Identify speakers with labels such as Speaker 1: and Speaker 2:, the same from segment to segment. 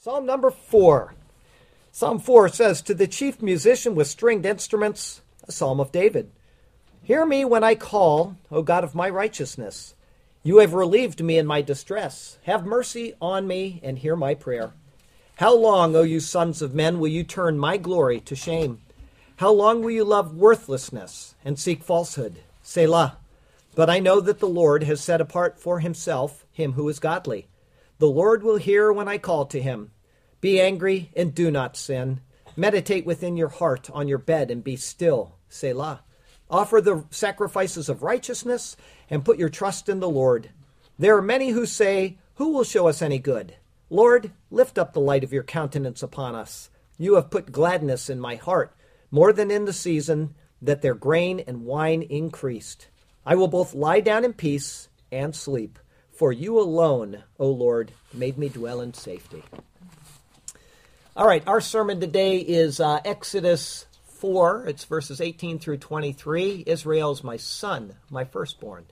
Speaker 1: Psalm number four. Psalm 4 says, To the chief musician with stringed instruments, a psalm of David. Hear me when I call, O God of my righteousness. You have relieved me in my distress. Have mercy on me and hear my prayer. How long, O you sons of men, will you turn my glory to shame? How long will you love worthlessness and seek falsehood? Selah. But I know that the Lord has set apart for himself him who is godly. The Lord will hear when I call to him. Be angry and do not sin. Meditate within your heart on your bed and be still. Selah. Offer the sacrifices of righteousness and put your trust in the Lord. There are many who say, Who will show us any good? Lord, lift up the light of your countenance upon us. You have put gladness in my heart, more than in the season that their grain and wine increased. I will both lie down in peace and sleep for you alone, O Lord, made me dwell in safety. All right, our sermon today is uh, Exodus 4. It's verses 18 through 23. Israel's my son, my firstborn.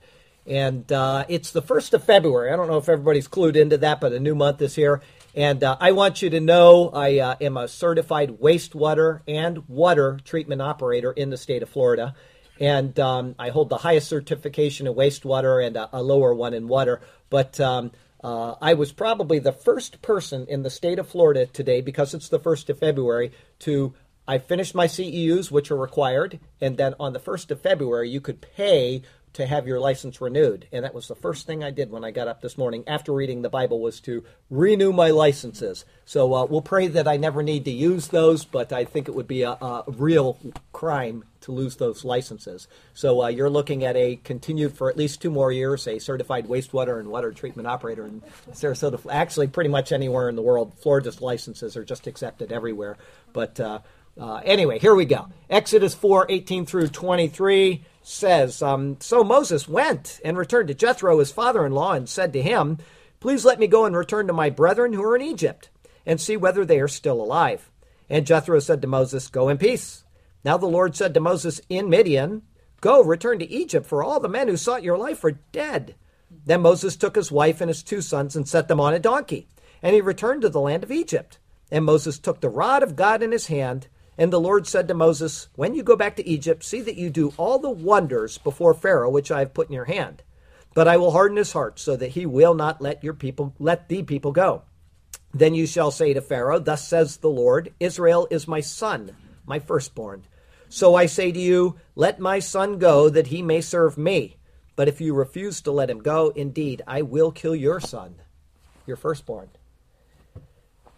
Speaker 1: And uh, it's the 1st of February. I don't know if everybody's clued into that, but a new month is here. And uh, I want you to know I uh, am a certified wastewater and water treatment operator in the state of Florida and um, I hold the highest certification in wastewater and a, a lower one in water. But um, uh, I was probably the first person in the state of Florida today, because it's the 1st of February, to I finished my CEUs, which are required, and then on the 1st of February, you could pay to have your license renewed. And that was the first thing I did when I got up this morning after reading the Bible was to renew my licenses. So uh, we'll pray that I never need to use those, but I think it would be a, a real crime to lose those licenses. So uh, you're looking at a continued for at least two more years, a certified wastewater and water treatment operator in Sarasota. Actually, pretty much anywhere in the world, Florida's licenses are just accepted everywhere. But uh, uh, anyway, here we go. Exodus 4 18 through 23 says um, So Moses went and returned to Jethro, his father in law, and said to him, Please let me go and return to my brethren who are in Egypt, and see whether they are still alive. And Jethro said to Moses, Go in peace. Now the Lord said to Moses in Midian, Go, return to Egypt, for all the men who sought your life are dead. Then Moses took his wife and his two sons and set them on a donkey, and he returned to the land of Egypt. And Moses took the rod of God in his hand and the Lord said to Moses, When you go back to Egypt, see that you do all the wonders before Pharaoh which I have put in your hand. But I will harden his heart, so that he will not let your people let the people go. Then you shall say to Pharaoh, Thus says the Lord, Israel is my son, my firstborn. So I say to you, Let my son go, that he may serve me. But if you refuse to let him go, indeed, I will kill your son, your firstborn.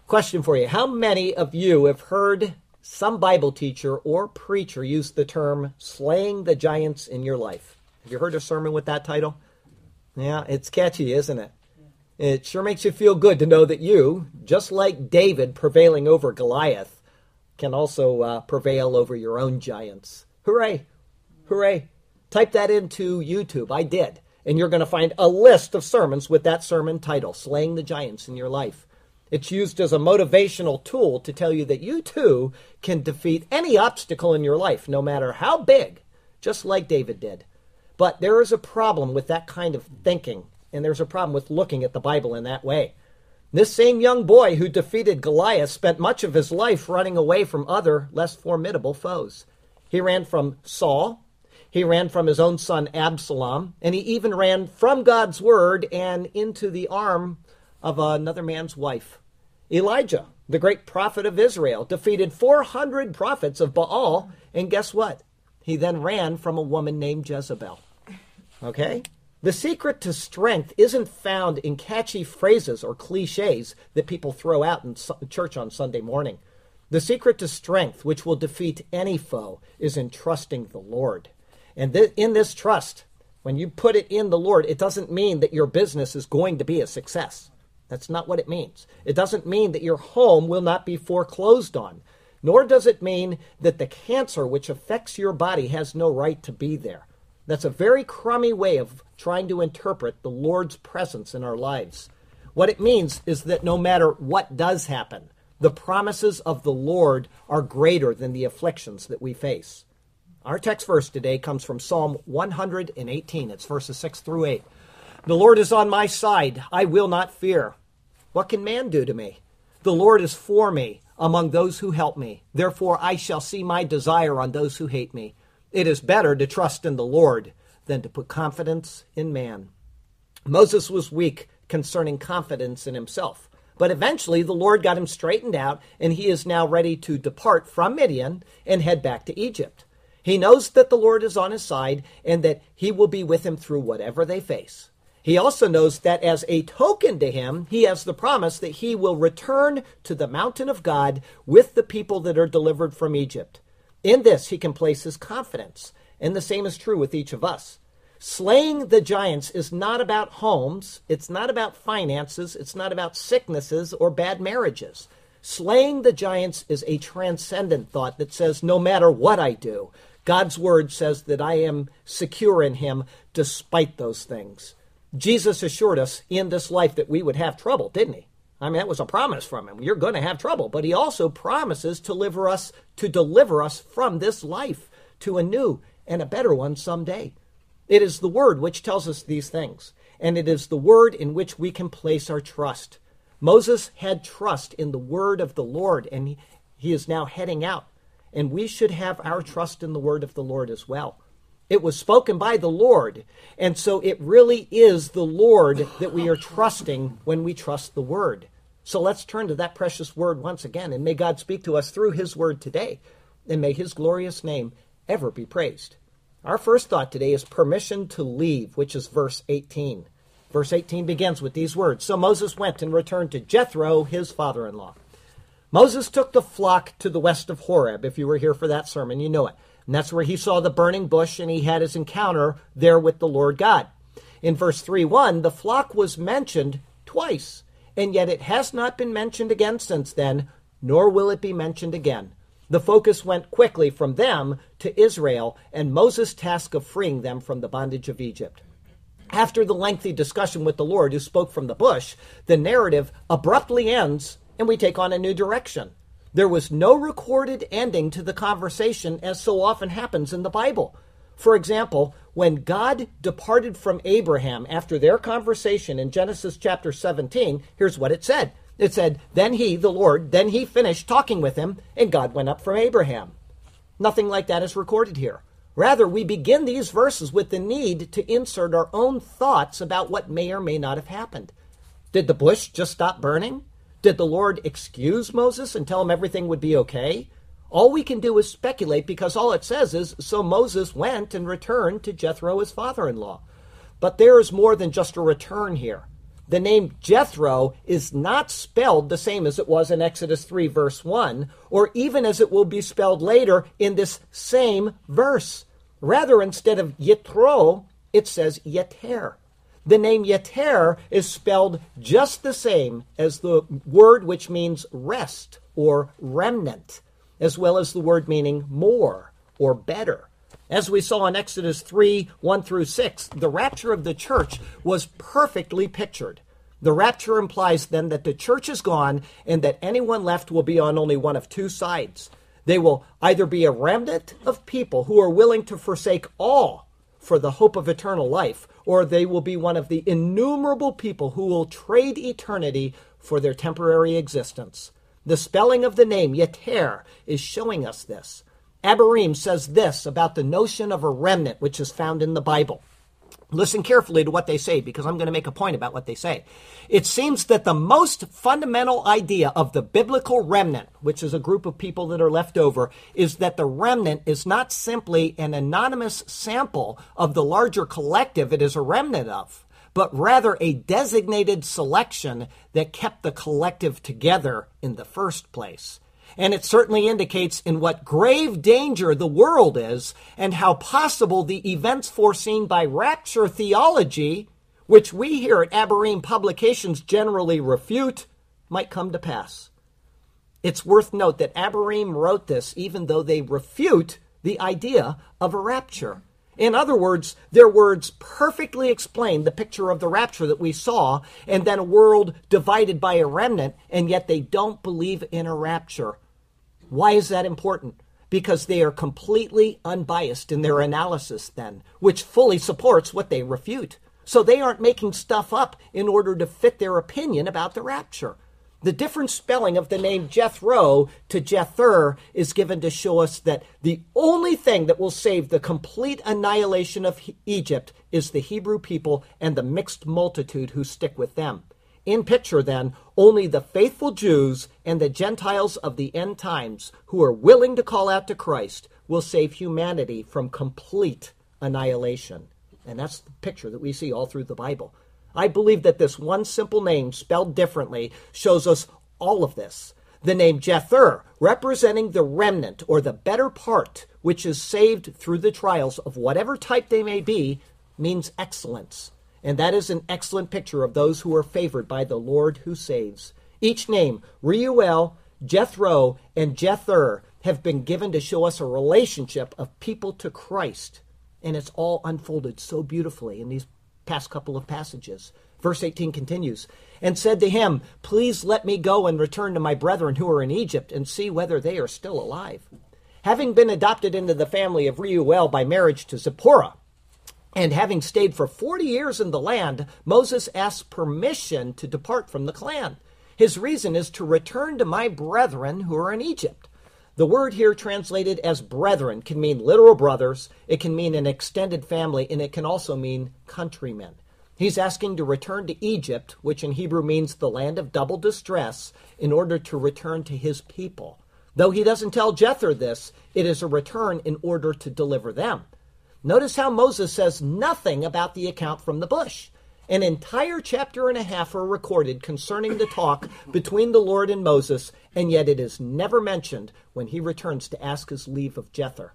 Speaker 1: Question for you How many of you have heard some Bible teacher or preacher used the term slaying the giants in your life. Have you heard a sermon with that title? Yeah, it's catchy, isn't it? It sure makes you feel good to know that you, just like David prevailing over Goliath, can also uh, prevail over your own giants. Hooray! Hooray! Type that into YouTube. I did. And you're going to find a list of sermons with that sermon title, Slaying the Giants in Your Life. It's used as a motivational tool to tell you that you too can defeat any obstacle in your life, no matter how big, just like David did. But there is a problem with that kind of thinking, and there's a problem with looking at the Bible in that way. This same young boy who defeated Goliath spent much of his life running away from other, less formidable foes. He ran from Saul, he ran from his own son Absalom, and he even ran from God's word and into the arm of another man's wife. Elijah, the great prophet of Israel, defeated 400 prophets of Baal, and guess what? He then ran from a woman named Jezebel. Okay? The secret to strength isn't found in catchy phrases or cliches that people throw out in church on Sunday morning. The secret to strength, which will defeat any foe, is in trusting the Lord. And th- in this trust, when you put it in the Lord, it doesn't mean that your business is going to be a success. That's not what it means. It doesn't mean that your home will not be foreclosed on, nor does it mean that the cancer which affects your body has no right to be there. That's a very crummy way of trying to interpret the Lord's presence in our lives. What it means is that no matter what does happen, the promises of the Lord are greater than the afflictions that we face. Our text verse today comes from Psalm 118. It's verses 6 through 8. The Lord is on my side. I will not fear. What can man do to me? The Lord is for me among those who help me. Therefore, I shall see my desire on those who hate me. It is better to trust in the Lord than to put confidence in man. Moses was weak concerning confidence in himself. But eventually, the Lord got him straightened out, and he is now ready to depart from Midian and head back to Egypt. He knows that the Lord is on his side and that he will be with him through whatever they face. He also knows that as a token to him, he has the promise that he will return to the mountain of God with the people that are delivered from Egypt. In this, he can place his confidence, and the same is true with each of us. Slaying the giants is not about homes, it's not about finances, it's not about sicknesses or bad marriages. Slaying the giants is a transcendent thought that says, no matter what I do, God's word says that I am secure in him despite those things. Jesus assured us in this life that we would have trouble, didn't he? I mean, that was a promise from him. You're going to have trouble, but he also promises to deliver us to deliver us from this life to a new and a better one someday. It is the word which tells us these things, and it is the word in which we can place our trust. Moses had trust in the word of the Lord, and he, he is now heading out. And we should have our trust in the word of the Lord as well. It was spoken by the Lord. And so it really is the Lord that we are trusting when we trust the Word. So let's turn to that precious Word once again, and may God speak to us through His Word today, and may His glorious name ever be praised. Our first thought today is permission to leave, which is verse 18. Verse 18 begins with these words So Moses went and returned to Jethro, his father in law. Moses took the flock to the west of Horeb. If you were here for that sermon, you know it. And that's where he saw the burning bush and he had his encounter there with the Lord God. In verse 3 1, the flock was mentioned twice, and yet it has not been mentioned again since then, nor will it be mentioned again. The focus went quickly from them to Israel and Moses' task of freeing them from the bondage of Egypt. After the lengthy discussion with the Lord who spoke from the bush, the narrative abruptly ends and we take on a new direction. There was no recorded ending to the conversation, as so often happens in the Bible. For example, when God departed from Abraham after their conversation in Genesis chapter 17, here's what it said. It said, Then he, the Lord, then he finished talking with him, and God went up from Abraham. Nothing like that is recorded here. Rather, we begin these verses with the need to insert our own thoughts about what may or may not have happened. Did the bush just stop burning? Did the Lord excuse Moses and tell him everything would be okay? All we can do is speculate because all it says is so Moses went and returned to Jethro, his father in law. But there is more than just a return here. The name Jethro is not spelled the same as it was in Exodus 3, verse 1, or even as it will be spelled later in this same verse. Rather, instead of Yitro, it says Yeter. The name Yeter is spelled just the same as the word which means rest or remnant, as well as the word meaning more or better. As we saw in Exodus 3 1 through 6, the rapture of the church was perfectly pictured. The rapture implies then that the church is gone and that anyone left will be on only one of two sides. They will either be a remnant of people who are willing to forsake all for the hope of eternal life, or they will be one of the innumerable people who will trade eternity for their temporary existence. The spelling of the name Yeter is showing us this. Abarim says this about the notion of a remnant which is found in the Bible. Listen carefully to what they say because I'm going to make a point about what they say. It seems that the most fundamental idea of the biblical remnant, which is a group of people that are left over, is that the remnant is not simply an anonymous sample of the larger collective it is a remnant of, but rather a designated selection that kept the collective together in the first place and it certainly indicates in what grave danger the world is and how possible the events foreseen by rapture theology, which we here at Abarim Publications generally refute, might come to pass. It's worth note that Abarim wrote this even though they refute the idea of a rapture. In other words, their words perfectly explain the picture of the rapture that we saw, and then a world divided by a remnant, and yet they don't believe in a rapture. Why is that important? Because they are completely unbiased in their analysis, then, which fully supports what they refute. So they aren't making stuff up in order to fit their opinion about the rapture. The different spelling of the name Jethro to Jether is given to show us that the only thing that will save the complete annihilation of Egypt is the Hebrew people and the mixed multitude who stick with them. In picture, then, only the faithful Jews and the Gentiles of the end times who are willing to call out to Christ will save humanity from complete annihilation. And that's the picture that we see all through the Bible. I believe that this one simple name, spelled differently, shows us all of this. The name Jether, representing the remnant or the better part, which is saved through the trials of whatever type they may be, means excellence. And that is an excellent picture of those who are favored by the Lord who saves. Each name, Reuel, Jethro, and Jether, have been given to show us a relationship of people to Christ. And it's all unfolded so beautifully in these past couple of passages. Verse 18 continues, and said to him, Please let me go and return to my brethren who are in Egypt and see whether they are still alive. Having been adopted into the family of Reuel by marriage to Zipporah, and having stayed for 40 years in the land, Moses asks permission to depart from the clan. His reason is to return to my brethren who are in Egypt. The word here translated as brethren can mean literal brothers, it can mean an extended family, and it can also mean countrymen. He's asking to return to Egypt, which in Hebrew means the land of double distress, in order to return to his people. Though he doesn't tell Jether this, it is a return in order to deliver them. Notice how Moses says nothing about the account from the bush. An entire chapter and a half are recorded concerning the talk between the Lord and Moses, and yet it is never mentioned when he returns to ask his leave of Jether.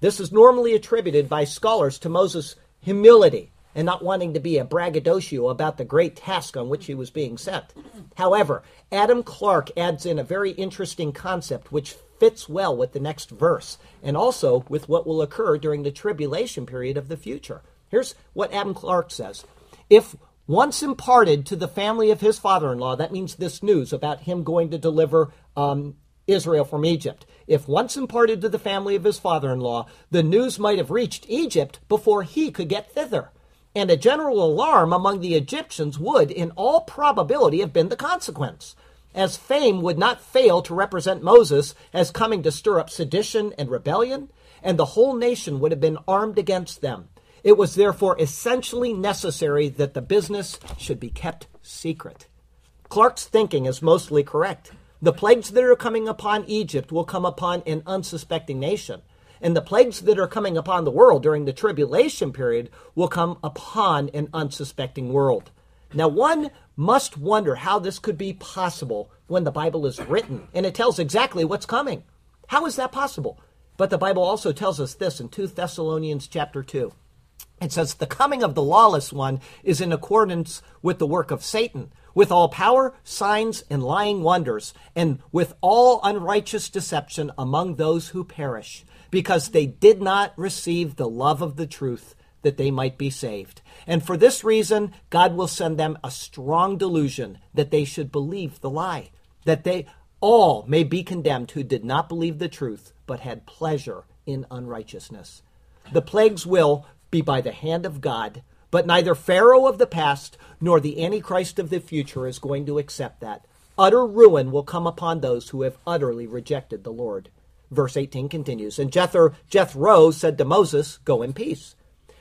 Speaker 1: This is normally attributed by scholars to Moses' humility and not wanting to be a braggadocio about the great task on which he was being sent. However, Adam Clarke adds in a very interesting concept which fits well with the next verse and also with what will occur during the tribulation period of the future. Here's what Adam Clarke says if once imparted to the family of his father in law, that means this news about him going to deliver um, Israel from Egypt. If once imparted to the family of his father in law, the news might have reached Egypt before he could get thither. And a general alarm among the Egyptians would, in all probability, have been the consequence, as fame would not fail to represent Moses as coming to stir up sedition and rebellion, and the whole nation would have been armed against them. It was therefore essentially necessary that the business should be kept secret. Clarke's thinking is mostly correct. The plagues that are coming upon Egypt will come upon an unsuspecting nation. And the plagues that are coming upon the world during the tribulation period will come upon an unsuspecting world. Now, one must wonder how this could be possible when the Bible is written and it tells exactly what's coming. How is that possible? But the Bible also tells us this in 2 Thessalonians chapter 2. It says, The coming of the lawless one is in accordance with the work of Satan, with all power, signs, and lying wonders, and with all unrighteous deception among those who perish, because they did not receive the love of the truth that they might be saved. And for this reason, God will send them a strong delusion that they should believe the lie, that they all may be condemned who did not believe the truth, but had pleasure in unrighteousness. The plagues will, be by the hand of God, but neither Pharaoh of the past nor the Antichrist of the future is going to accept that. Utter ruin will come upon those who have utterly rejected the Lord. Verse 18 continues, And Jether, Jethro said to Moses, Go in peace.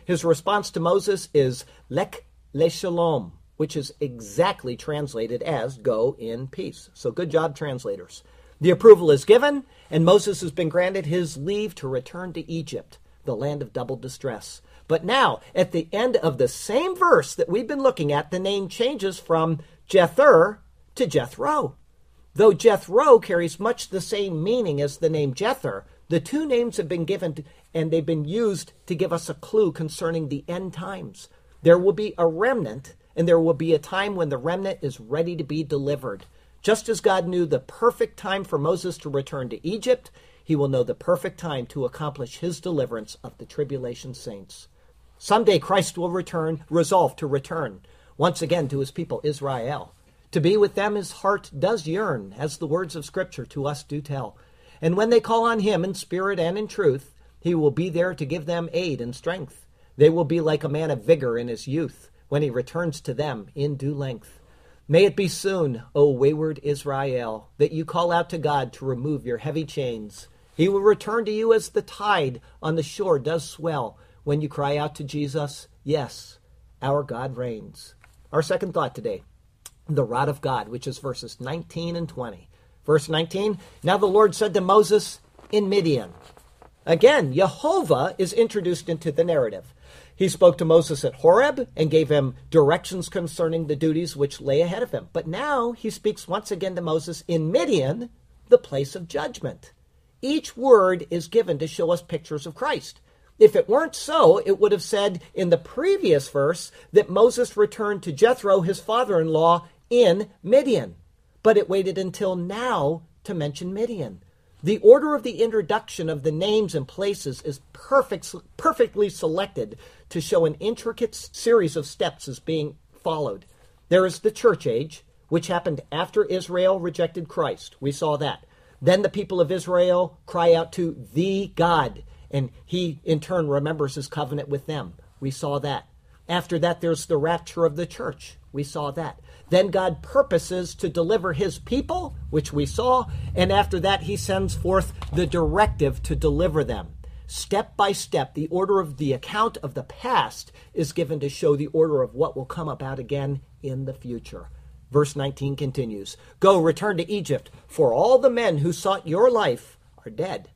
Speaker 1: His response to Moses is Lech leshalom, which is exactly translated as Go in peace. So good job, translators. The approval is given, and Moses has been granted his leave to return to Egypt, the land of double distress. But now, at the end of the same verse that we've been looking at, the name changes from Jether to Jethro. Though Jethro carries much the same meaning as the name Jether, the two names have been given to, and they've been used to give us a clue concerning the end times. There will be a remnant, and there will be a time when the remnant is ready to be delivered. Just as God knew the perfect time for Moses to return to Egypt, he will know the perfect time to accomplish his deliverance of the tribulation saints. Someday Christ will return, resolved to return once again to his people Israel. To be with them his heart does yearn, as the words of Scripture to us do tell. And when they call on him in spirit and in truth, he will be there to give them aid and strength. They will be like a man of vigor in his youth when he returns to them in due length. May it be soon, O wayward Israel, that you call out to God to remove your heavy chains. He will return to you as the tide on the shore does swell when you cry out to Jesus, Yes, our God reigns. Our second thought today the rod of God, which is verses 19 and 20. Verse 19 Now the Lord said to Moses in Midian. Again, Jehovah is introduced into the narrative. He spoke to Moses at Horeb and gave him directions concerning the duties which lay ahead of him. But now he speaks once again to Moses in Midian, the place of judgment. Each word is given to show us pictures of Christ. If it weren't so, it would have said in the previous verse that Moses returned to Jethro, his father in law, in Midian. But it waited until now to mention Midian. The order of the introduction of the names and places is perfect, perfectly selected to show an intricate series of steps is being followed. There is the church age, which happened after Israel rejected Christ. We saw that. Then the people of Israel cry out to the God, and he in turn remembers his covenant with them. We saw that. After that, there's the rapture of the church. We saw that. Then God purposes to deliver his people, which we saw, and after that, he sends forth the directive to deliver them. Step by step, the order of the account of the past is given to show the order of what will come about again in the future. Verse 19 continues Go, return to Egypt, for all the men who sought your life are dead.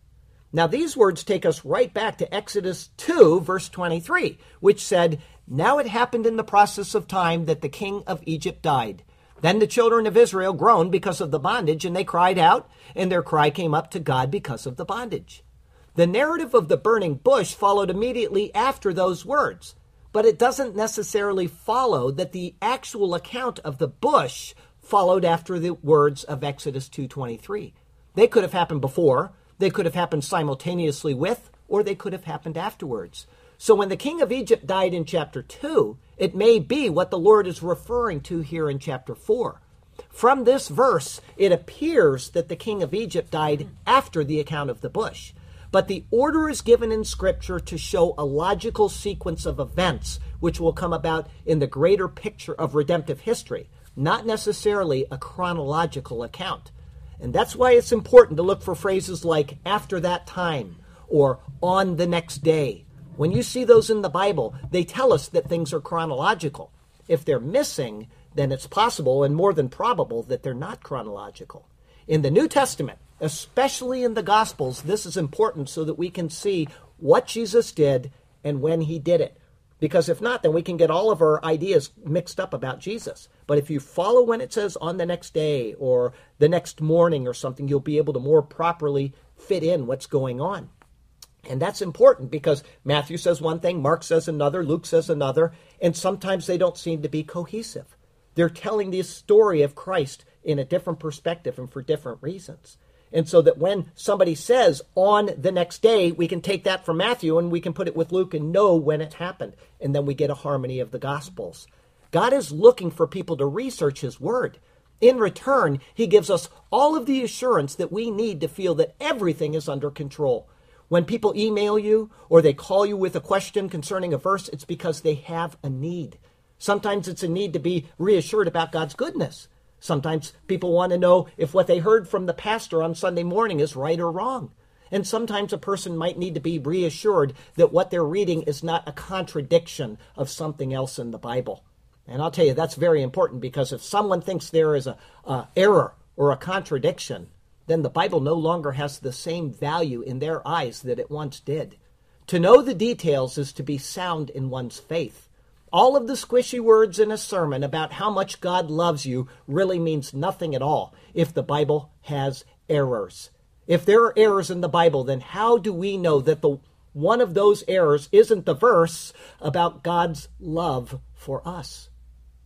Speaker 1: Now, these words take us right back to Exodus 2, verse 23, which said, Now it happened in the process of time that the king of Egypt died. Then the children of Israel groaned because of the bondage, and they cried out, and their cry came up to God because of the bondage. The narrative of the burning bush followed immediately after those words, but it doesn't necessarily follow that the actual account of the bush followed after the words of Exodus 2:23. They could have happened before, they could have happened simultaneously with, or they could have happened afterwards. So when the king of Egypt died in chapter 2, it may be what the Lord is referring to here in chapter 4. From this verse, it appears that the king of Egypt died after the account of the bush. But the order is given in Scripture to show a logical sequence of events which will come about in the greater picture of redemptive history, not necessarily a chronological account. And that's why it's important to look for phrases like after that time or on the next day. When you see those in the Bible, they tell us that things are chronological. If they're missing, then it's possible and more than probable that they're not chronological. In the New Testament, especially in the Gospels, this is important so that we can see what Jesus did and when he did it. Because if not, then we can get all of our ideas mixed up about Jesus. But if you follow when it says on the next day or the next morning or something, you'll be able to more properly fit in what's going on. And that's important because Matthew says one thing, Mark says another, Luke says another, and sometimes they don't seem to be cohesive. They're telling the story of Christ in a different perspective and for different reasons. And so that when somebody says on the next day, we can take that from Matthew and we can put it with Luke and know when it happened. And then we get a harmony of the Gospels. God is looking for people to research His Word. In return, He gives us all of the assurance that we need to feel that everything is under control. When people email you or they call you with a question concerning a verse, it's because they have a need. Sometimes it's a need to be reassured about God's goodness. Sometimes people want to know if what they heard from the pastor on Sunday morning is right or wrong. And sometimes a person might need to be reassured that what they're reading is not a contradiction of something else in the Bible. And I'll tell you, that's very important because if someone thinks there is a, a error or a contradiction, then the Bible no longer has the same value in their eyes that it once did. To know the details is to be sound in one's faith. All of the squishy words in a sermon about how much God loves you really means nothing at all if the Bible has errors. If there are errors in the Bible, then how do we know that the one of those errors isn't the verse about God's love for us?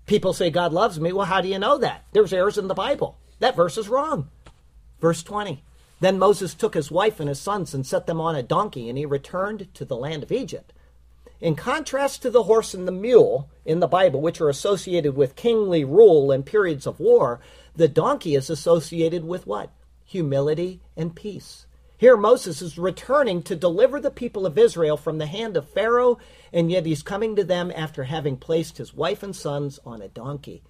Speaker 1: People say God loves me. Well, how do you know that? There's errors in the Bible. That verse is wrong. Verse 20. Then Moses took his wife and his sons and set them on a donkey, and he returned to the land of Egypt. In contrast to the horse and the mule in the Bible, which are associated with kingly rule and periods of war, the donkey is associated with what? Humility and peace. Here, Moses is returning to deliver the people of Israel from the hand of Pharaoh, and yet he's coming to them after having placed his wife and sons on a donkey.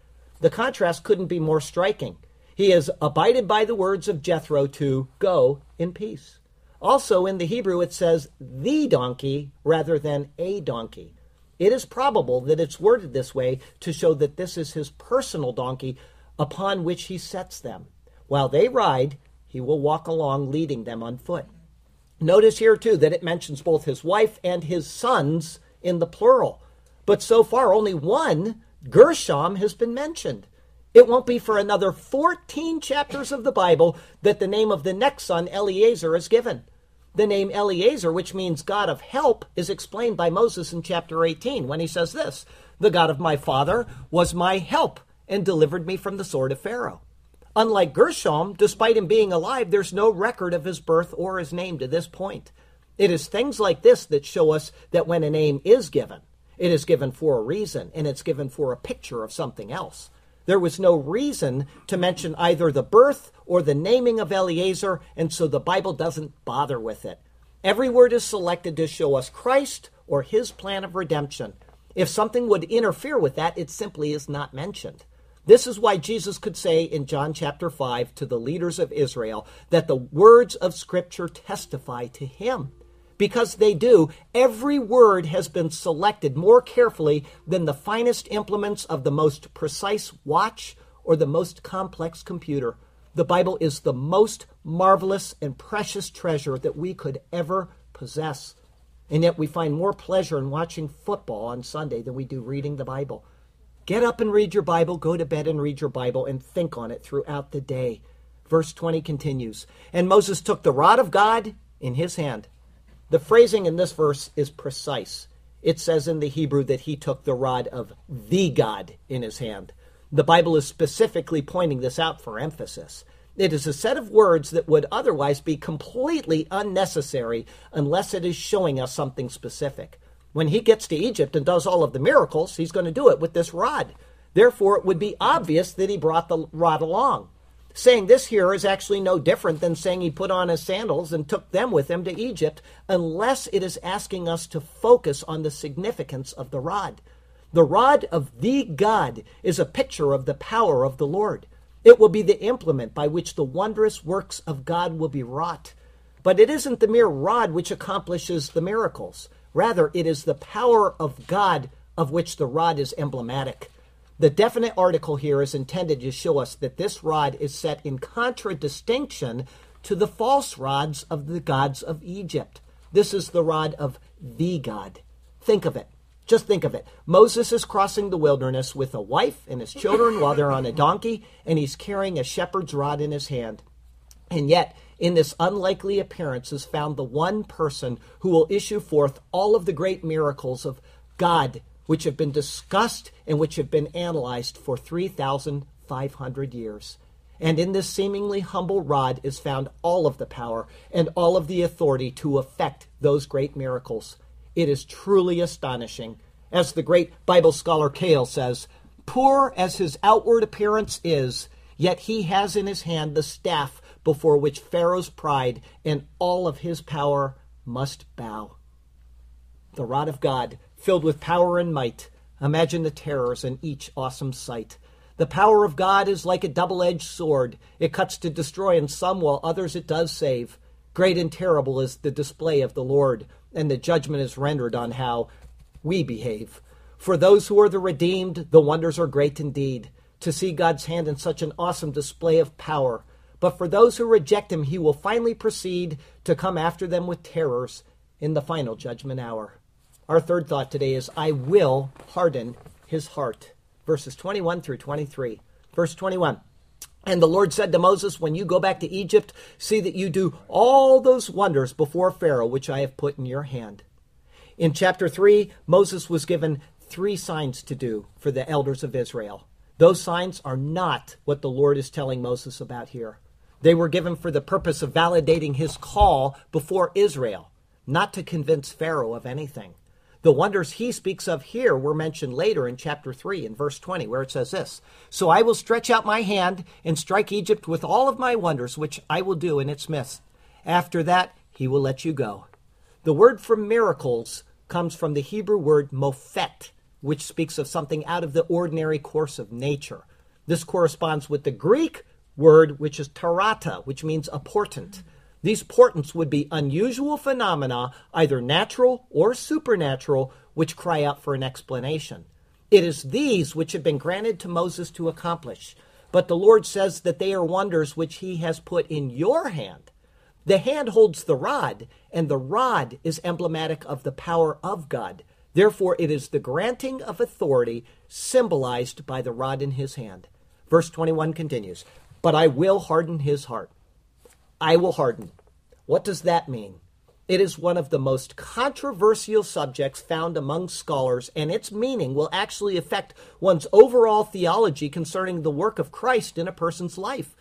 Speaker 1: The contrast couldn't be more striking. He has abided by the words of Jethro to go in peace. Also, in the Hebrew, it says the donkey rather than a donkey. It is probable that it's worded this way to show that this is his personal donkey upon which he sets them. While they ride, he will walk along leading them on foot. Notice here, too, that it mentions both his wife and his sons in the plural. But so far, only one, Gershom, has been mentioned. It won't be for another 14 chapters of the Bible that the name of the next son, Eliezer, is given. The name Eliezer, which means God of help, is explained by Moses in chapter 18 when he says this The God of my father was my help and delivered me from the sword of Pharaoh. Unlike Gershom, despite him being alive, there's no record of his birth or his name to this point. It is things like this that show us that when a name is given, it is given for a reason and it's given for a picture of something else. There was no reason to mention either the birth or the naming of Eliezer, and so the Bible doesn't bother with it. Every word is selected to show us Christ or his plan of redemption. If something would interfere with that, it simply is not mentioned. This is why Jesus could say in John chapter 5 to the leaders of Israel that the words of Scripture testify to him because they do, every word has been selected more carefully than the finest implements of the most precise watch or the most complex computer. The Bible is the most marvelous and precious treasure that we could ever possess. And yet we find more pleasure in watching football on Sunday than we do reading the Bible. Get up and read your Bible, go to bed and read your Bible, and think on it throughout the day. Verse 20 continues And Moses took the rod of God in his hand the phrasing in this verse is precise. It says in the Hebrew that he took the rod of the God in his hand. The Bible is specifically pointing this out for emphasis. It is a set of words that would otherwise be completely unnecessary unless it is showing us something specific. When he gets to Egypt and does all of the miracles, he's going to do it with this rod. Therefore, it would be obvious that he brought the rod along. Saying this here is actually no different than saying he put on his sandals and took them with him to Egypt, unless it is asking us to focus on the significance of the rod. The rod of the God is a picture of the power of the Lord. It will be the implement by which the wondrous works of God will be wrought. But it isn't the mere rod which accomplishes the miracles. Rather, it is the power of God of which the rod is emblematic. The definite article here is intended to show us that this rod is set in contradistinction to the false rods of the gods of Egypt. This is the rod of the God. Think of it. Just think of it. Moses is crossing the wilderness with a wife and his children while they're on a donkey, and he's carrying a shepherd's rod in his hand. And yet, in this unlikely appearance is found the one person who will issue forth all of the great miracles of God which have been discussed and which have been analyzed for 3,500 years. And in this seemingly humble rod is found all of the power and all of the authority to effect those great miracles. It is truly astonishing. As the great Bible scholar Keil says, Poor as his outward appearance is, yet he has in his hand the staff before which Pharaoh's pride and all of his power must bow. The rod of God filled with power and might. Imagine the terrors in each awesome sight. The power of God is like a double edged sword. It cuts to destroy in some, while others it does save. Great and terrible is the display of the Lord, and the judgment is rendered on how we behave. For those who are the redeemed, the wonders are great indeed, to see God's hand in such an awesome display of power. But for those who reject him, he will finally proceed to come after them with terrors in the final judgment hour. Our third thought today is I will harden his heart. Verses 21 through 23. Verse 21. And the Lord said to Moses, When you go back to Egypt, see that you do all those wonders before Pharaoh, which I have put in your hand. In chapter 3, Moses was given three signs to do for the elders of Israel. Those signs are not what the Lord is telling Moses about here. They were given for the purpose of validating his call before Israel, not to convince Pharaoh of anything. The wonders he speaks of here were mentioned later in chapter 3 in verse 20, where it says this So I will stretch out my hand and strike Egypt with all of my wonders, which I will do in its midst. After that, he will let you go. The word for miracles comes from the Hebrew word mofet, which speaks of something out of the ordinary course of nature. This corresponds with the Greek word, which is terata, which means a portent. These portents would be unusual phenomena, either natural or supernatural, which cry out for an explanation. It is these which have been granted to Moses to accomplish. But the Lord says that they are wonders which he has put in your hand. The hand holds the rod, and the rod is emblematic of the power of God. Therefore, it is the granting of authority symbolized by the rod in his hand. Verse 21 continues But I will harden his heart. I will harden. What does that mean? It is one of the most controversial subjects found among scholars, and its meaning will actually affect one's overall theology concerning the work of Christ in a person's life.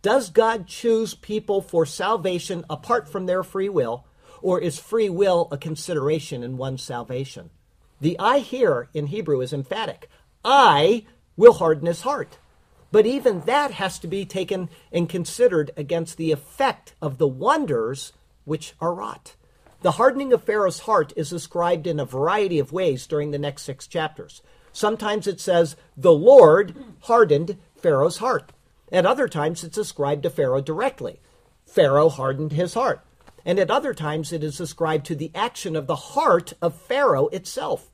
Speaker 1: Does God choose people for salvation apart from their free will, or is free will a consideration in one's salvation? The I here in Hebrew is emphatic. I will harden his heart. But even that has to be taken and considered against the effect of the wonders which are wrought. The hardening of Pharaoh's heart is described in a variety of ways during the next six chapters. Sometimes it says, the Lord hardened Pharaoh's heart. At other times, it's ascribed to Pharaoh directly. Pharaoh hardened his heart. And at other times, it is ascribed to the action of the heart of Pharaoh itself.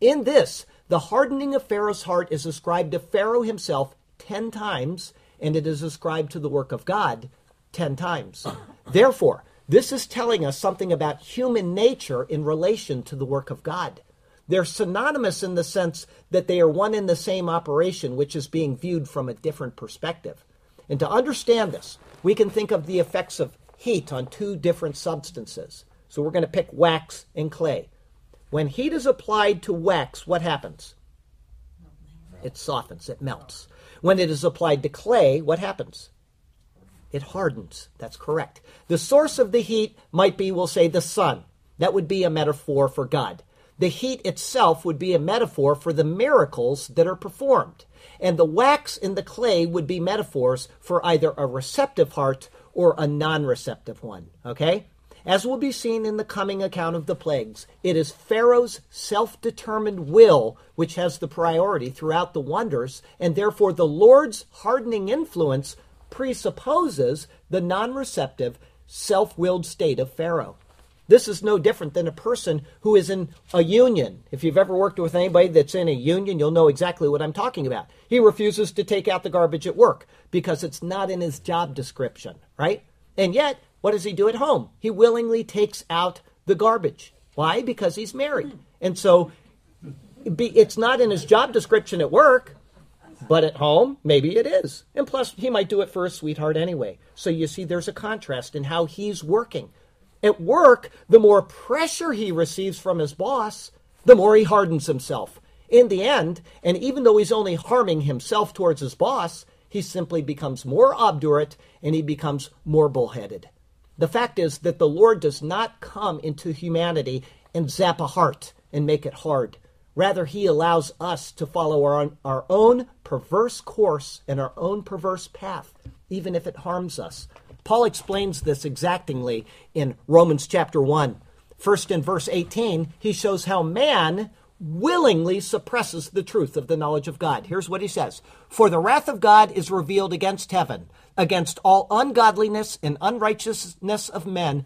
Speaker 1: In this, the hardening of Pharaoh's heart is ascribed to Pharaoh himself ten times, and it is ascribed to the work of God ten times. Therefore, this is telling us something about human nature in relation to the work of God. They're synonymous in the sense that they are one and the same operation, which is being viewed from a different perspective. And to understand this, we can think of the effects of heat on two different substances. So we're going to pick wax and clay. When heat is applied to wax, what happens? It softens, it melts. When it is applied to clay, what happens? It hardens. That's correct. The source of the heat might be, we'll say, the sun. That would be a metaphor for God. The heat itself would be a metaphor for the miracles that are performed. And the wax in the clay would be metaphors for either a receptive heart or a non receptive one. Okay? As will be seen in the coming account of the plagues, it is Pharaoh's self determined will which has the priority throughout the wonders, and therefore the Lord's hardening influence presupposes the non receptive, self willed state of Pharaoh. This is no different than a person who is in a union. If you've ever worked with anybody that's in a union, you'll know exactly what I'm talking about. He refuses to take out the garbage at work because it's not in his job description, right? And yet, what does he do at home? He willingly takes out the garbage. Why? Because he's married. And so it's not in his job description at work, but at home, maybe it is. And plus, he might do it for a sweetheart anyway. So you see, there's a contrast in how he's working. At work, the more pressure he receives from his boss, the more he hardens himself. In the end, and even though he's only harming himself towards his boss, he simply becomes more obdurate and he becomes more bullheaded. The fact is that the Lord does not come into humanity and zap a heart and make it hard. Rather, he allows us to follow our own, our own perverse course and our own perverse path, even if it harms us. Paul explains this exactingly in Romans chapter 1. First, in verse 18, he shows how man willingly suppresses the truth of the knowledge of God. Here's what he says For the wrath of God is revealed against heaven against all ungodliness and unrighteousness of men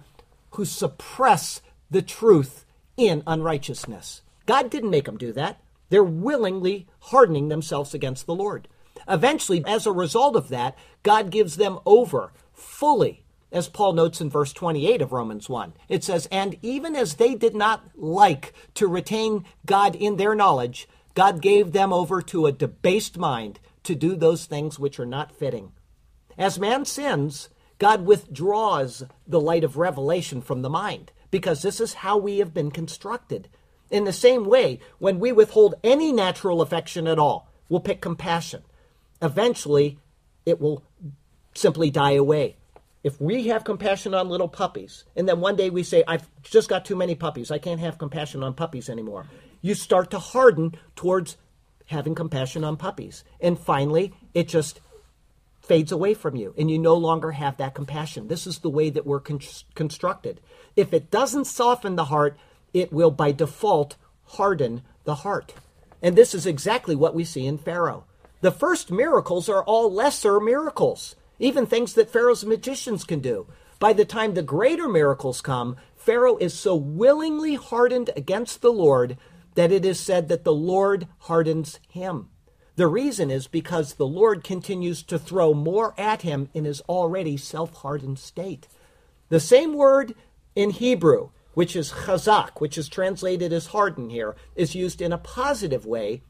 Speaker 1: who suppress the truth in unrighteousness. God didn't make them do that. They're willingly hardening themselves against the Lord. Eventually, as a result of that, God gives them over fully, as Paul notes in verse 28 of Romans 1. It says, And even as they did not like to retain God in their knowledge, God gave them over to a debased mind to do those things which are not fitting as man sins, God withdraws the light of revelation from the mind because this is how we have been constructed. In the same way, when we withhold any natural affection at all, we'll pick compassion. Eventually, it will simply die away. If we have compassion on little puppies, and then one day we say, I've just got too many puppies, I can't have compassion on puppies anymore, you start to harden towards having compassion on puppies. And finally, it just fades away from you and you no longer have that compassion. This is the way that we're con- constructed. If it doesn't soften the heart, it will by default harden the heart. And this is exactly what we see in Pharaoh. The first miracles are all lesser miracles, even things that Pharaoh's magicians can do. By the time the greater miracles come, Pharaoh is so willingly hardened against the Lord that it is said that the Lord hardens him. The reason is because the Lord continues to throw more at him in his already self hardened state. The same word in Hebrew, which is chazak, which is translated as harden here, is used in a positive way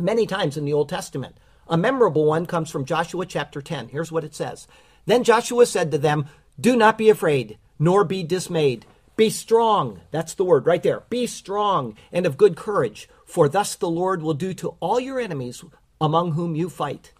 Speaker 1: many times in the Old Testament. A memorable one comes from Joshua chapter 10. Here's what it says Then Joshua said to them, Do not be afraid, nor be dismayed. Be strong. That's the word right there. Be strong and of good courage, for thus the Lord will do to all your enemies among whom you fight.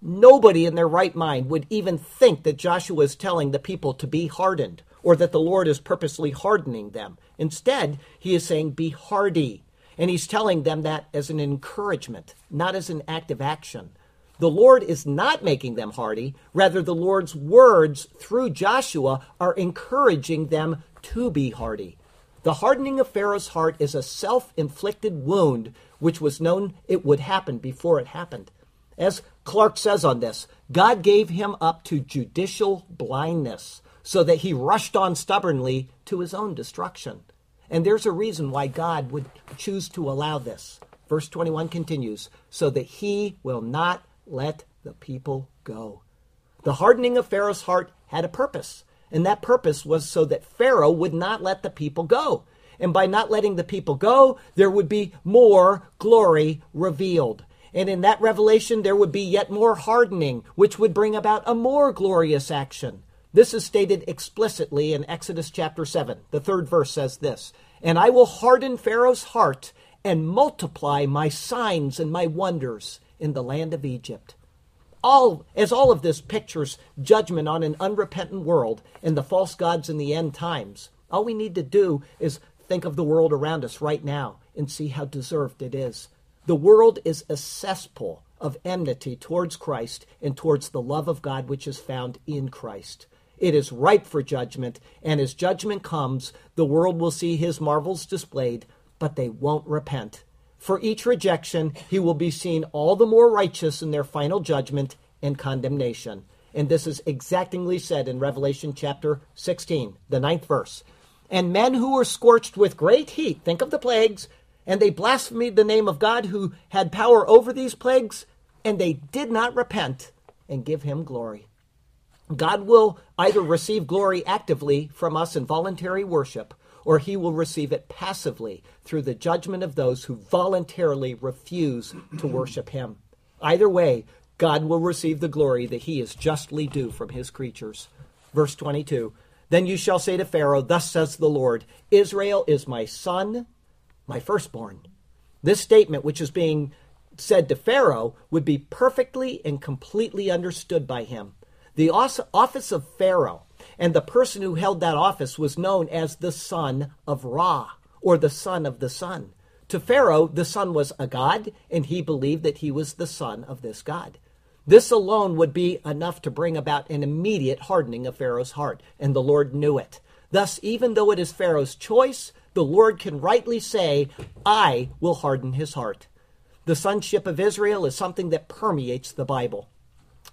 Speaker 1: Nobody in their right mind would even think that Joshua is telling the people to be hardened or that the Lord is purposely hardening them. Instead, he is saying, Be hardy. And he's telling them that as an encouragement, not as an act of action. The Lord is not making them hardy. Rather, the Lord's words through Joshua are encouraging them to be hardy. The hardening of Pharaoh's heart is a self inflicted wound which was known it would happen before it happened. As Clarke says on this, God gave him up to judicial blindness so that he rushed on stubbornly to his own destruction. And there's a reason why God would choose to allow this. Verse 21 continues, so that he will not let the people go. The hardening of Pharaoh's heart had a purpose, and that purpose was so that Pharaoh would not let the people go. And by not letting the people go, there would be more glory revealed. And in that revelation, there would be yet more hardening, which would bring about a more glorious action. This is stated explicitly in Exodus chapter 7. The third verse says this And I will harden Pharaoh's heart and multiply my signs and my wonders in the land of Egypt. All, as all of this pictures judgment on an unrepentant world and the false gods in the end times, all we need to do is think of the world around us right now and see how deserved it is. The world is a cesspool of enmity towards Christ and towards the love of God which is found in Christ. It is ripe for judgment, and as judgment comes, the world will see his marvels displayed, but they won't repent. For each rejection, he will be seen all the more righteous in their final judgment and condemnation. And this is exactingly said in Revelation chapter 16, the ninth verse and men who were scorched with great heat, think of the plagues, and they blasphemed the name of God who had power over these plagues, and they did not repent and give him glory. God will either receive glory actively from us in voluntary worship, or he will receive it passively through the judgment of those who voluntarily refuse to worship him. Either way, God will receive the glory that he is justly due from his creatures. Verse 22 then you shall say to Pharaoh, Thus says the Lord, Israel is my son, my firstborn. This statement, which is being said to Pharaoh, would be perfectly and completely understood by him. The office of Pharaoh and the person who held that office was known as the son of Ra, or the son of the sun. To Pharaoh, the sun was a god, and he believed that he was the son of this god. This alone would be enough to bring about an immediate hardening of Pharaoh's heart, and the Lord knew it. Thus, even though it is Pharaoh's choice, the Lord can rightly say, I will harden his heart. The sonship of Israel is something that permeates the Bible,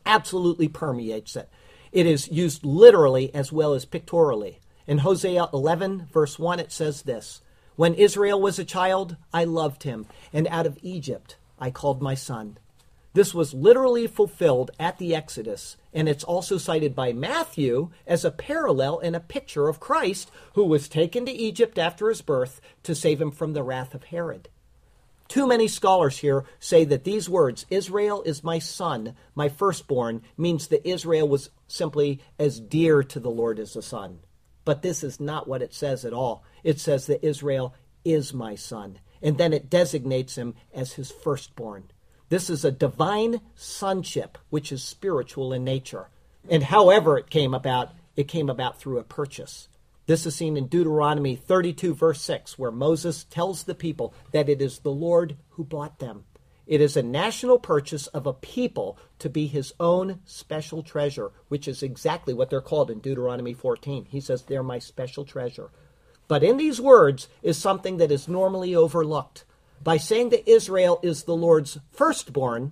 Speaker 1: absolutely permeates it. It is used literally as well as pictorially. In Hosea 11, verse 1, it says this When Israel was a child, I loved him, and out of Egypt I called my son. This was literally fulfilled at the Exodus, and it's also cited by Matthew as a parallel and a picture of Christ who was taken to Egypt after his birth to save him from the wrath of Herod. Too many scholars here say that these words, Israel is my son, my firstborn, means that Israel was simply as dear to the Lord as a son. But this is not what it says at all. It says that Israel is my son, and then it designates him as his firstborn. This is a divine sonship, which is spiritual in nature. And however it came about, it came about through a purchase. This is seen in Deuteronomy 32, verse 6, where Moses tells the people that it is the Lord who bought them. It is a national purchase of a people to be his own special treasure, which is exactly what they're called in Deuteronomy 14. He says, They're my special treasure. But in these words is something that is normally overlooked. By saying that Israel is the Lord's firstborn,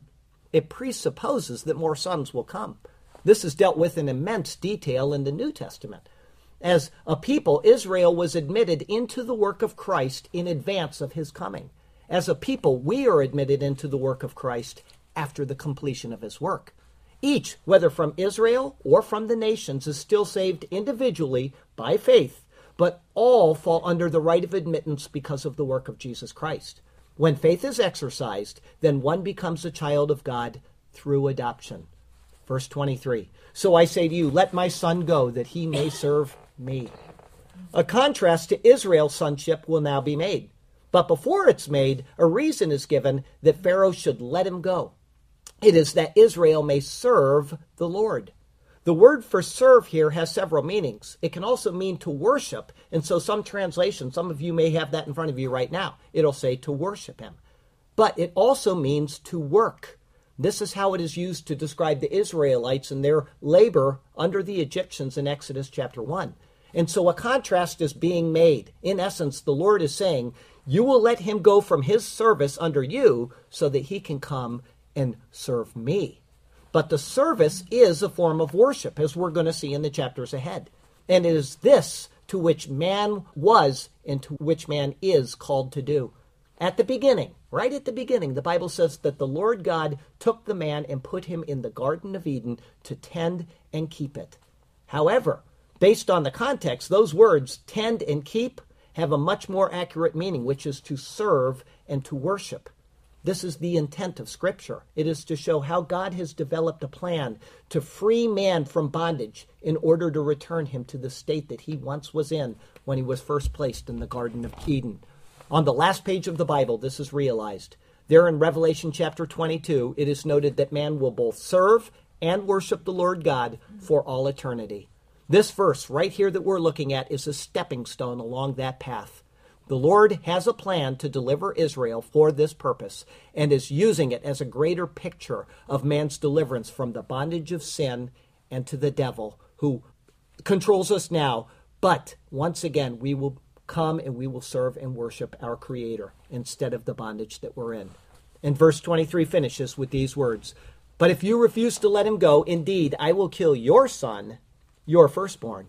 Speaker 1: it presupposes that more sons will come. This is dealt with in immense detail in the New Testament. As a people, Israel was admitted into the work of Christ in advance of his coming. As a people, we are admitted into the work of Christ after the completion of his work. Each, whether from Israel or from the nations, is still saved individually by faith, but all fall under the right of admittance because of the work of Jesus Christ. When faith is exercised, then one becomes a child of God through adoption. Verse 23 So I say to you, let my son go, that he may serve me. A contrast to Israel's sonship will now be made. But before it's made, a reason is given that Pharaoh should let him go. It is that Israel may serve the Lord. The word for serve here has several meanings. It can also mean to worship, and so some translations, some of you may have that in front of you right now, it'll say to worship him. But it also means to work. This is how it is used to describe the Israelites and their labor under the Egyptians in Exodus chapter 1. And so a contrast is being made. In essence, the Lord is saying, You will let him go from his service under you so that he can come and serve me. But the service is a form of worship, as we're going to see in the chapters ahead. And it is this to which man was and to which man is called to do. At the beginning, right at the beginning, the Bible says that the Lord God took the man and put him in the Garden of Eden to tend and keep it. However, based on the context, those words, tend and keep, have a much more accurate meaning, which is to serve and to worship. This is the intent of Scripture. It is to show how God has developed a plan to free man from bondage in order to return him to the state that he once was in when he was first placed in the Garden of Eden. On the last page of the Bible, this is realized. There in Revelation chapter 22, it is noted that man will both serve and worship the Lord God for all eternity. This verse right here that we're looking at is a stepping stone along that path. The Lord has a plan to deliver Israel for this purpose and is using it as a greater picture of man's deliverance from the bondage of sin and to the devil who controls us now. But once again, we will come and we will serve and worship our Creator instead of the bondage that we're in. And verse 23 finishes with these words But if you refuse to let him go, indeed, I will kill your son your firstborn.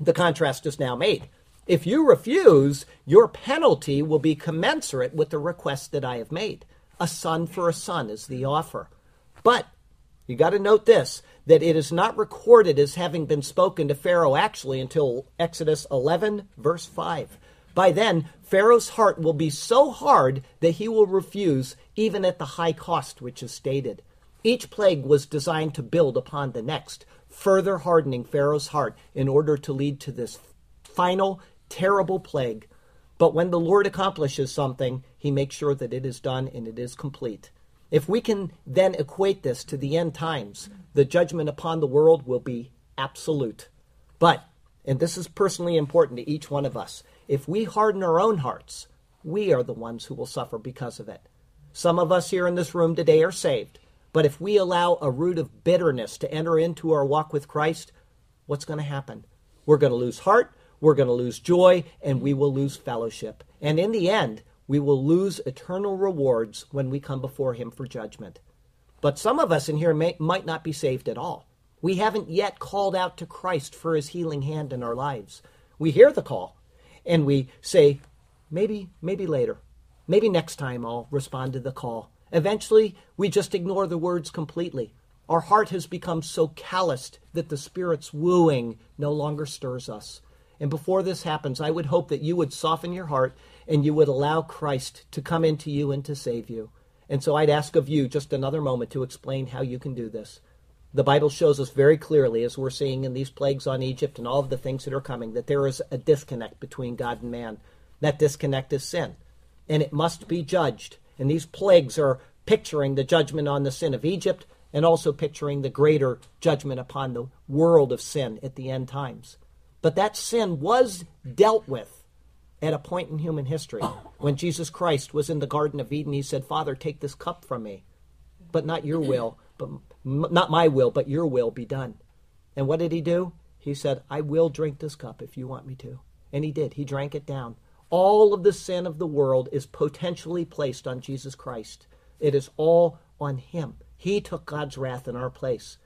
Speaker 1: The contrast is now made. If you refuse, your penalty will be commensurate with the request that I have made. A son for a son is the offer. But you got to note this that it is not recorded as having been spoken to Pharaoh actually until Exodus 11, verse 5. By then, Pharaoh's heart will be so hard that he will refuse even at the high cost which is stated. Each plague was designed to build upon the next, further hardening Pharaoh's heart in order to lead to this final terrible plague. But when the Lord accomplishes something, he makes sure that it is done and it is complete. If we can then equate this to the end times, the judgment upon the world will be absolute. But, and this is personally important to each one of us, if we harden our own hearts, we are the ones who will suffer because of it. Some of us here in this room today are saved. But if we allow a root of bitterness to enter into our walk with Christ, what's going to happen? We're going to lose heart, we're going to lose joy, and we will lose fellowship. And in the end, we will lose eternal rewards when we come before Him for judgment. But some of us in here may, might not be saved at all. We haven't yet called out to Christ for His healing hand in our lives. We hear the call, and we say, maybe, maybe later. Maybe next time I'll respond to the call. Eventually, we just ignore the words completely. Our heart has become so calloused that the Spirit's wooing no longer stirs us. And before this happens, I would hope that you would soften your heart and you would allow Christ to come into you and to save you. And so I'd ask of you just another moment to explain how you can do this. The Bible shows us very clearly, as we're seeing in these plagues on Egypt and all of the things that are coming, that there is a disconnect between God and man. That disconnect is sin, and it must be judged. And these plagues are picturing the judgment on the sin of Egypt and also picturing the greater judgment upon the world of sin at the end times. But that sin was dealt with at a point in human history. When Jesus Christ was in the Garden of Eden, he said, Father, take this cup from me, but not your will, but not my will, but your will be done. And what did he do? He said, I will drink this cup if you want me to. And he did. He drank it down all of the sin of the world is potentially placed on Jesus Christ. It is all on him. He took God's wrath in our place.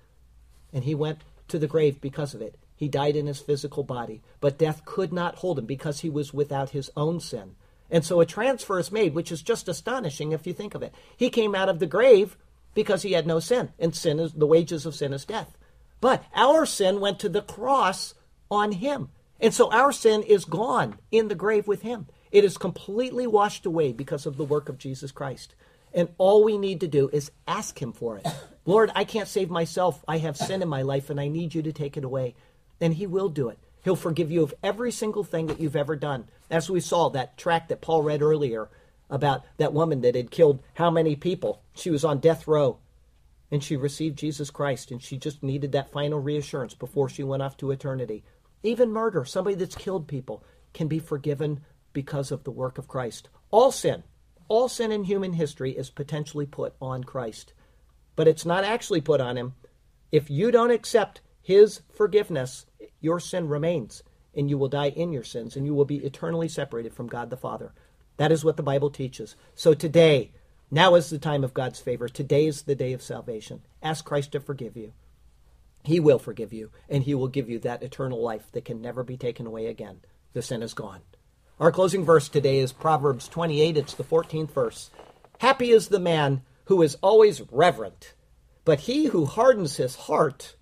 Speaker 1: And he went to the grave because of it. He died in his physical body. But death could not hold him because he was without his own sin. And so a transfer is made, which is just astonishing if you think of it. He came out of the grave because he had no sin. And sin is the wages of sin is death. But our sin went to the cross on him. And so our sin is gone in the grave with him. It is completely washed away because of the work of Jesus Christ. And all we need to do is ask him for it. Lord, I can't save myself. I have sin in my life and I need you to take it away. And he will do it. He'll forgive you of every single thing that you've ever done. As we saw that track that Paul read earlier about that woman that had killed how many people. She was on death row and she received Jesus Christ and she just needed that final reassurance before she went off to eternity. Even murder, somebody that's killed people, can be forgiven because of the work of Christ. All sin, all sin in human history is potentially put on Christ, but it's not actually put on him. If you don't accept his forgiveness, your sin remains, and you will die in your sins, and you will be eternally separated from God the Father. That is what the Bible teaches. So today, now is the time of God's favor. Today is the day of salvation. Ask Christ to forgive you. He will forgive you, and He will give you that eternal life that can never be taken away again. The sin is gone. Our closing verse today is Proverbs 28. It's the 14th verse. Happy is the man who is always reverent, but he who hardens his heart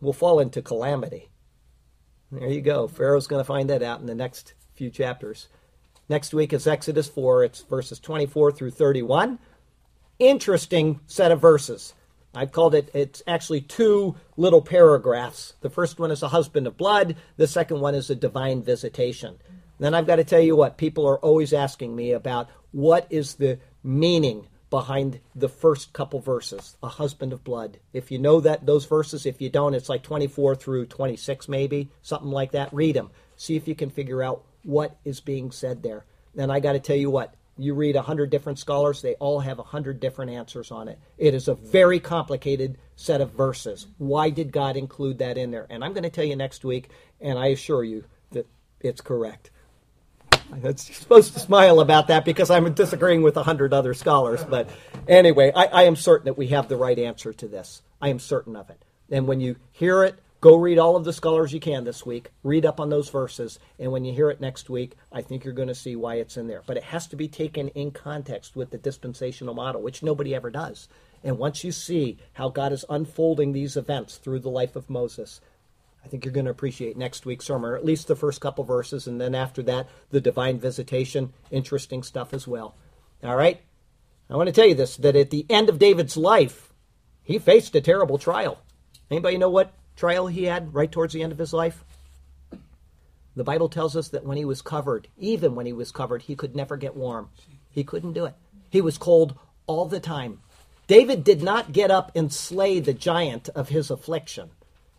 Speaker 1: will fall into calamity. There you go. Pharaoh's going to find that out in the next few chapters. Next week is Exodus 4. It's verses 24 through 31. Interesting set of verses. I've called it, it's actually two little paragraphs. The first one is a husband of blood, the second one is a divine visitation. Then I've got to tell you what, people are always asking me about what is the meaning behind the first couple verses, a husband of blood. If you know that those verses, if you don't, it's like 24 through 26 maybe, something like that. Read them. See if you can figure out what is being said there. And I got to tell you what, you read a hundred different scholars, they all have a hundred different answers on it. It is a very complicated set of verses. Why did God include that in there? And I'm going to tell you next week, and I assure you that it's correct. I'm supposed to smile about that because I'm disagreeing with a hundred other scholars. But anyway, I, I am certain that we have the right answer to this. I am certain of it. And when you hear it, Go read all of the scholars you can this week. Read up on those verses. And when you hear it next week, I think you're going to see why it's in there. But it has to be taken in context with the dispensational model, which nobody ever does. And once you see how God is unfolding these events through the life of Moses, I think you're going to appreciate next week's sermon, or at least the first couple verses. And then after that, the divine visitation. Interesting stuff as well. All right? I want to tell you this that at the end of David's life, he faced a terrible trial. Anybody know what trial he had right towards the end of his life? The Bible tells us that when he was covered, even when he was covered, he could never get warm. He couldn't do it. He was cold all the time. David did not get up and slay the giant of his affliction.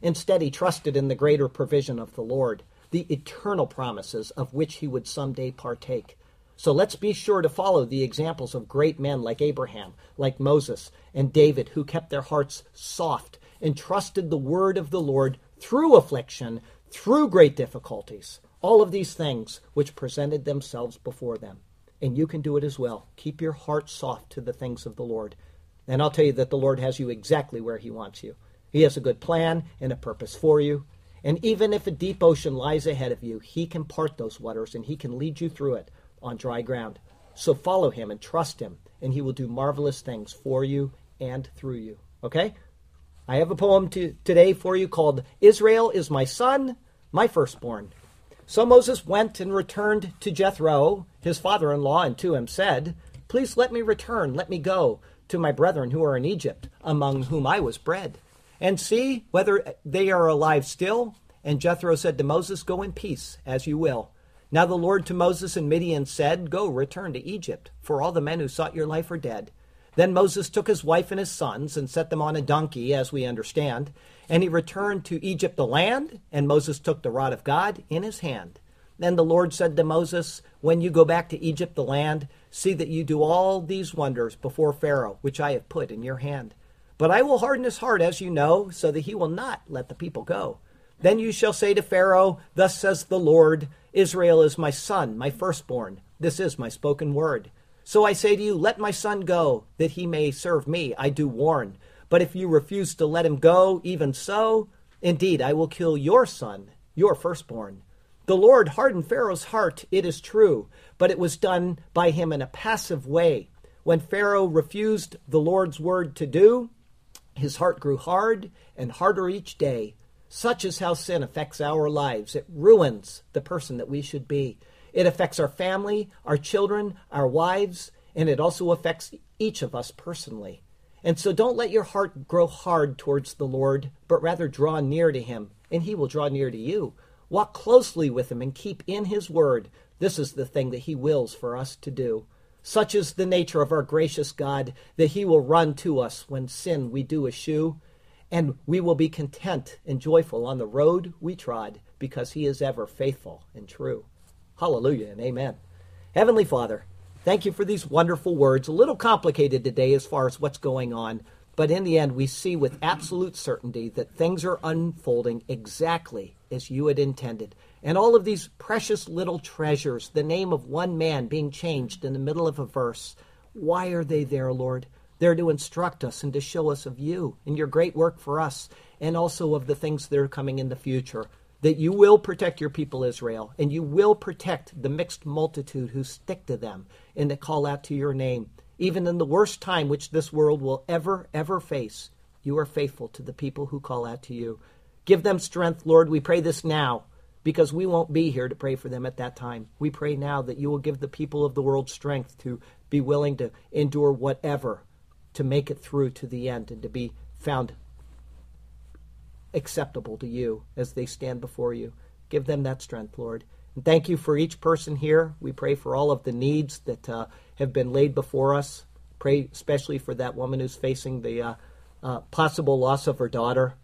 Speaker 1: Instead, he trusted in the greater provision of the Lord, the eternal promises of which he would someday partake. So let's be sure to follow the examples of great men like Abraham, like Moses, and David, who kept their hearts soft and trusted the word of the Lord through affliction, through great difficulties, all of these things which presented themselves before them. And you can do it as well. Keep your heart soft to the things of the Lord. And I'll tell you that the Lord has you exactly where He wants you. He has a good plan and a purpose for you. And even if a deep ocean lies ahead of you, He can part those waters and He can lead you through it on dry ground. So follow Him and trust Him, and He will do marvelous things for you and through you. Okay? I have a poem to, today for you called Israel is My Son, My Firstborn. So Moses went and returned to Jethro, his father in law, and to him said, Please let me return, let me go to my brethren who are in Egypt, among whom I was bred, and see whether they are alive still. And Jethro said to Moses, Go in peace, as you will. Now the Lord to Moses and Midian said, Go, return to Egypt, for all the men who sought your life are dead. Then Moses took his wife and his sons and set them on a donkey, as we understand, and he returned to Egypt the land, and Moses took the rod of God in his hand. Then the Lord said to Moses, When you go back to Egypt the land, see that you do all these wonders before Pharaoh, which I have put in your hand. But I will harden his heart, as you know, so that he will not let the people go. Then you shall say to Pharaoh, Thus says the Lord, Israel is my son, my firstborn. This is my spoken word. So I say to you, let my son go, that he may serve me. I do warn. But if you refuse to let him go, even so, indeed, I will kill your son, your firstborn. The Lord hardened Pharaoh's heart, it is true, but it was done by him in a passive way. When Pharaoh refused the Lord's word to do, his heart grew hard and harder each day. Such is how sin affects our lives. It ruins the person that we should be. It affects our family, our children, our wives, and it also affects each of us personally. And so don't let your heart grow hard towards the Lord, but rather draw near to him, and he will draw near to you. Walk closely with him and keep in his word. This is the thing that he wills for us to do. Such is the nature of our gracious God that he will run to us when sin we do eschew, and we will be content and joyful on the road we trod, because he is ever faithful and true. Hallelujah and amen. Heavenly Father, thank you for these wonderful words. A little complicated today as far as what's going on, but in the end, we see with absolute certainty that things are unfolding exactly as you had intended. And all of these precious little treasures, the name of one man being changed in the middle of a verse, why are they there, Lord? They're to instruct us and to show us of you and your great work for us, and also of the things that are coming in the future that you will protect your people Israel, and you will protect the mixed multitude who stick to them and that call out to your name. Even in the worst time which this world will ever, ever face, you are faithful to the people who call out to you. Give them strength, Lord. We pray this now because we won't be here to pray for them at that time. We pray now that you will give the people of the world strength to be willing to endure whatever to make it through to the end and to be found acceptable to you as they stand before you. Give them that strength, Lord. And thank you for each person here. We pray for all of the needs that uh, have been laid before us. Pray especially for that woman who's facing the uh, uh, possible loss of her daughter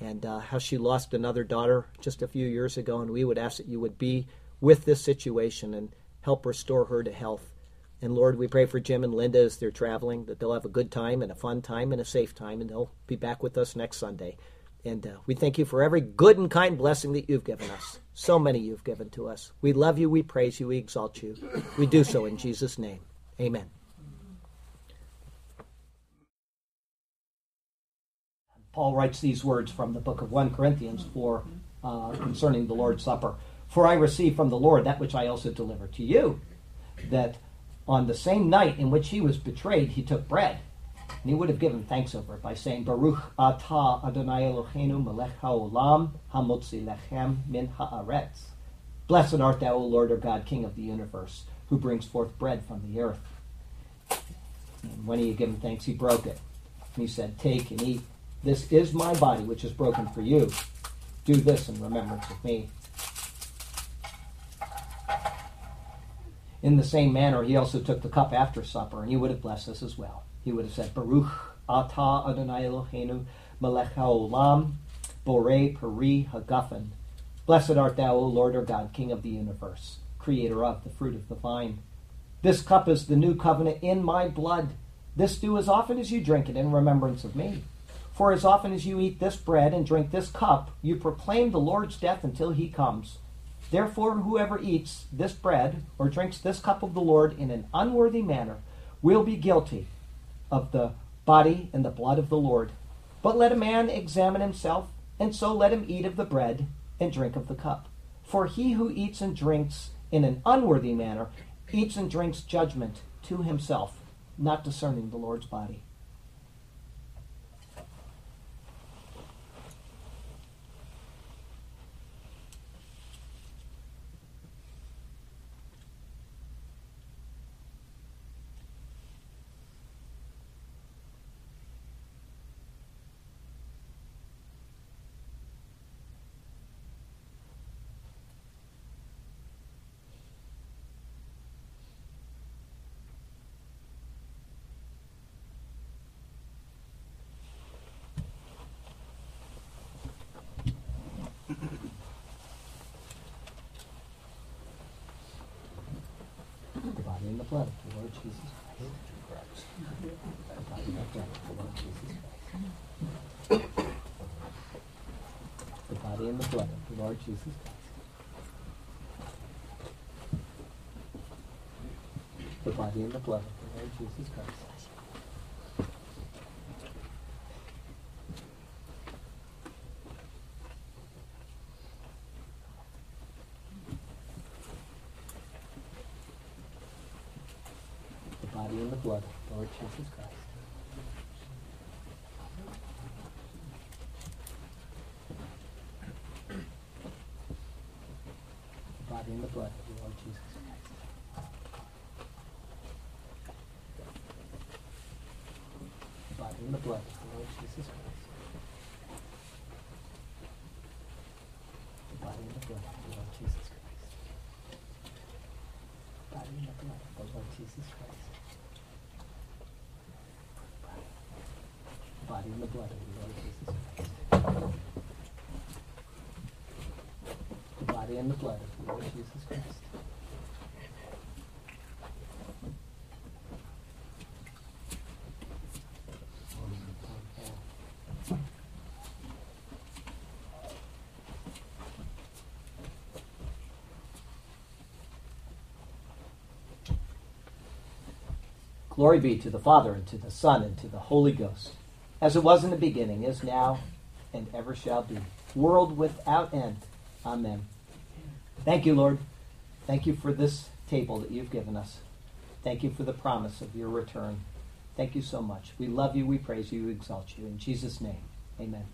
Speaker 1: and uh, how she lost another daughter just a few years ago. And we would ask that you would be with this situation and help restore her to health. And Lord, we pray for Jim and Linda as they're traveling, that they'll have a good time and a fun time and a safe time, and they'll be back with us next Sunday. And uh, we thank you for every good and kind blessing that you've given us. So many you've given to us. We love you, we praise you, we exalt you. We do so in Jesus' name. Amen. Paul writes these words from the book of 1 Corinthians for uh, concerning the Lord's Supper. For I received from the Lord that which I also delivered to you, that on the same night in which he was betrayed, he took bread. And he would have given thanks over it by saying, Baruch atah Adonai Eloheinu melech haolam hamotzi lechem min haaretz. Blessed art thou, O Lord our God, King of the universe, who brings forth bread from the earth. And when he had given thanks, he broke it. And he said, Take and eat. This is my body, which is broken for you. Do this in remembrance of me. In the same manner, he also took the cup after supper, and he would have blessed us as well he would have said, Baruch atah Adonai Eloheinu melech haolam borei peri hagafen. Blessed art thou, O Lord our God, King of the universe, creator of the fruit of the vine. This cup is the new covenant in my blood. This do as often as you drink it in remembrance of me. For as often as you eat this bread and drink this cup, you proclaim the Lord's death until he comes. Therefore, whoever eats this bread or drinks this cup of the Lord in an unworthy manner will be guilty of the body and the blood of the Lord. But let a man examine himself, and so let him eat of the bread and drink of the cup. For he who eats and drinks in an unworthy manner eats and drinks judgment to himself, not discerning the Lord's body. blood of the Lord Jesus Christ. The body and the blood of the Lord Jesus Christ.
Speaker 2: the body and the blood of the Lord Jesus Christ. The body and the blood of the Lord Jesus Christ. The body and the blood of the Lord Jesus Christ. The body and the blood of the Lord Jesus Christ. The body and the blood of the Lord Jesus Christ. The body and the blood of the Lord Jesus Christ. The body and the blood of the Lord Jesus Christ. The body and the blood of the Lord Jesus Christ. Glory be to the Father, and to the Son, and to the Holy Ghost, as it was in the beginning, is now, and ever shall be, world without end. Amen. Thank you, Lord. Thank you for this table that you've given us. Thank you for the promise of your return. Thank you so much. We love you, we praise you, we exalt you. In Jesus' name,
Speaker 3: amen.